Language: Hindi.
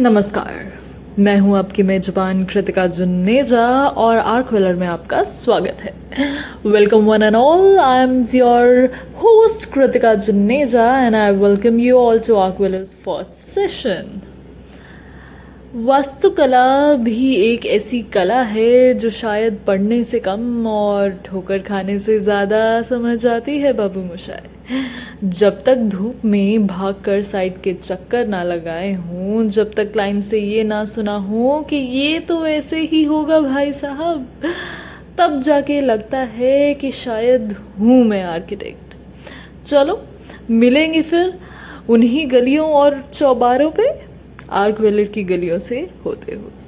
नमस्कार। मैं हूँ आपकी मेजबान कृतिका जुन्नेजा और आर्क वेलर में आपका स्वागत है। Welcome one and all I am your host Kritika Junneja and I welcome you all to arch for session वास्तुकला भी एक ऐसी कला है जो शायद पढ़ने से कम और ठोकर खाने से ज़्यादा समझ आती है, बाबू मुशाए जब तक धूप में भागकर साइड के चक्कर ना लगाए हों, जब तक क्लाइंट से ये ना सुना हो कि ये तो ऐसे ही होगा भाई साहब, तब जाके लगता है कि शायद हूँ मैं आर्किटेक्ट। चलो, मिलेंगे फिर उन्हीं गलियों और चौबारों पे। आर्क वेलर की गलियों से होते हुए।